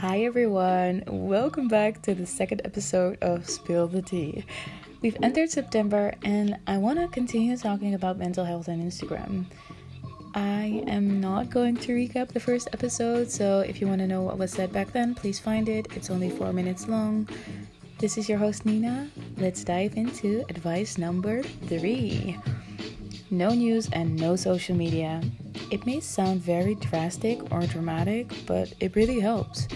Hi everyone, welcome back to the second episode of Spill the Tea. We've entered September and I want to continue talking about mental health on Instagram. I am not going to recap the first episode, so if you want to know what was said back then, please find it. It's only four minutes long. This is your host Nina. Let's dive into advice number three no news and no social media. It may sound very drastic or dramatic, but it really helps.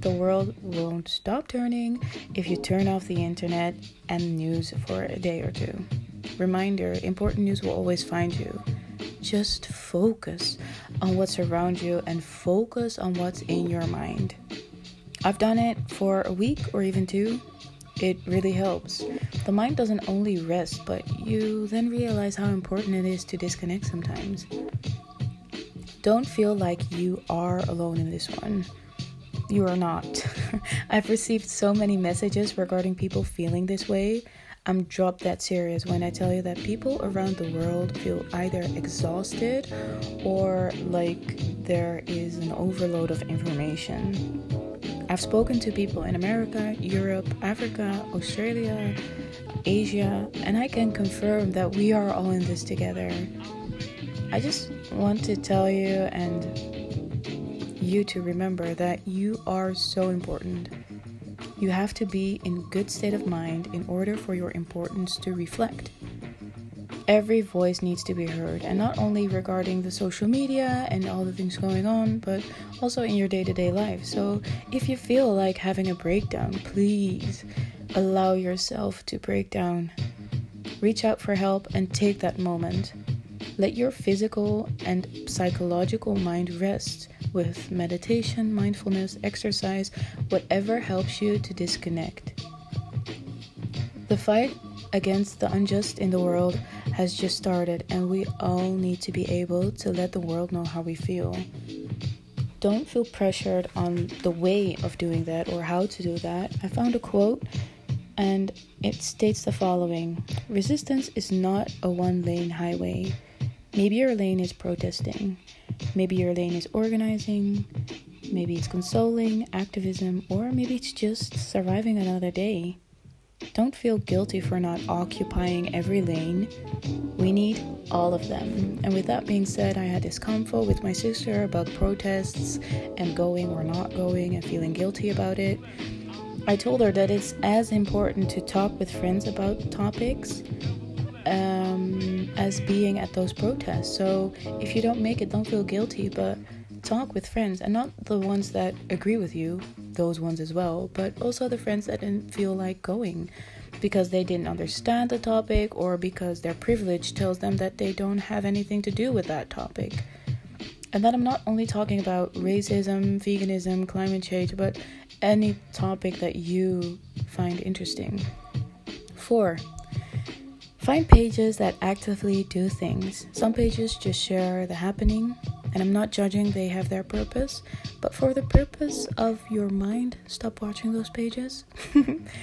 The world won't stop turning if you turn off the internet and news for a day or two. Reminder important news will always find you. Just focus on what's around you and focus on what's in your mind. I've done it for a week or even two. It really helps. The mind doesn't only rest, but you then realize how important it is to disconnect sometimes. Don't feel like you are alone in this one. You are not. I've received so many messages regarding people feeling this way. I'm drop that serious when I tell you that people around the world feel either exhausted or like there is an overload of information. I've spoken to people in America, Europe, Africa, Australia, Asia, and I can confirm that we are all in this together. I just want to tell you and you to remember that you are so important. You have to be in good state of mind in order for your importance to reflect. Every voice needs to be heard, and not only regarding the social media and all the things going on, but also in your day to day life. So, if you feel like having a breakdown, please allow yourself to break down. Reach out for help and take that moment. Let your physical and psychological mind rest with meditation, mindfulness, exercise, whatever helps you to disconnect. The fight against the unjust in the world has just started, and we all need to be able to let the world know how we feel. Don't feel pressured on the way of doing that or how to do that. I found a quote and it states the following Resistance is not a one lane highway. Maybe your lane is protesting. Maybe your lane is organizing. Maybe it's consoling, activism, or maybe it's just surviving another day. Don't feel guilty for not occupying every lane. We need all of them. And with that being said, I had this convo with my sister about protests and going or not going and feeling guilty about it. I told her that it's as important to talk with friends about topics um, as being at those protests. So if you don't make it, don't feel guilty, but talk with friends and not the ones that agree with you, those ones as well, but also the friends that didn't feel like going because they didn't understand the topic or because their privilege tells them that they don't have anything to do with that topic. And that I'm not only talking about racism, veganism, climate change, but any topic that you find interesting. Four, Find pages that actively do things. Some pages just share the happening, and I'm not judging, they have their purpose, but for the purpose of your mind, stop watching those pages.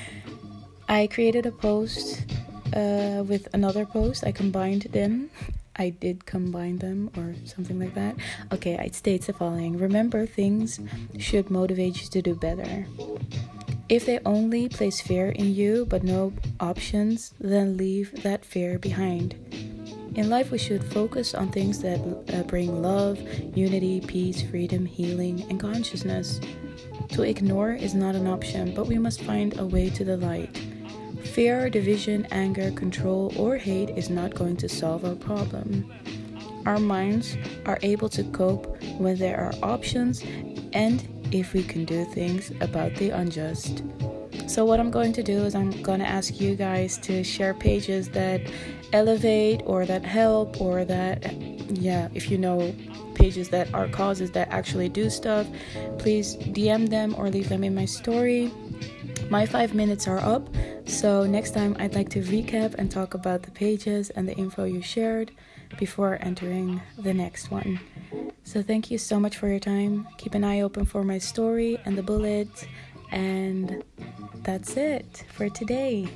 I created a post uh, with another post, I combined them. I did combine them or something like that. Okay, it states the following Remember, things should motivate you to do better. If they only place fear in you but no options, then leave that fear behind. In life, we should focus on things that uh, bring love, unity, peace, freedom, healing, and consciousness. To ignore is not an option, but we must find a way to the light. Fear, division, anger, control, or hate is not going to solve our problem. Our minds are able to cope when there are options and if we can do things about the unjust. So, what I'm going to do is, I'm going to ask you guys to share pages that elevate or that help or that, yeah, if you know pages that are causes that actually do stuff, please DM them or leave them in my story. My five minutes are up, so next time I'd like to recap and talk about the pages and the info you shared before entering the next one. So, thank you so much for your time. Keep an eye open for my story and the bullets, and that's it for today.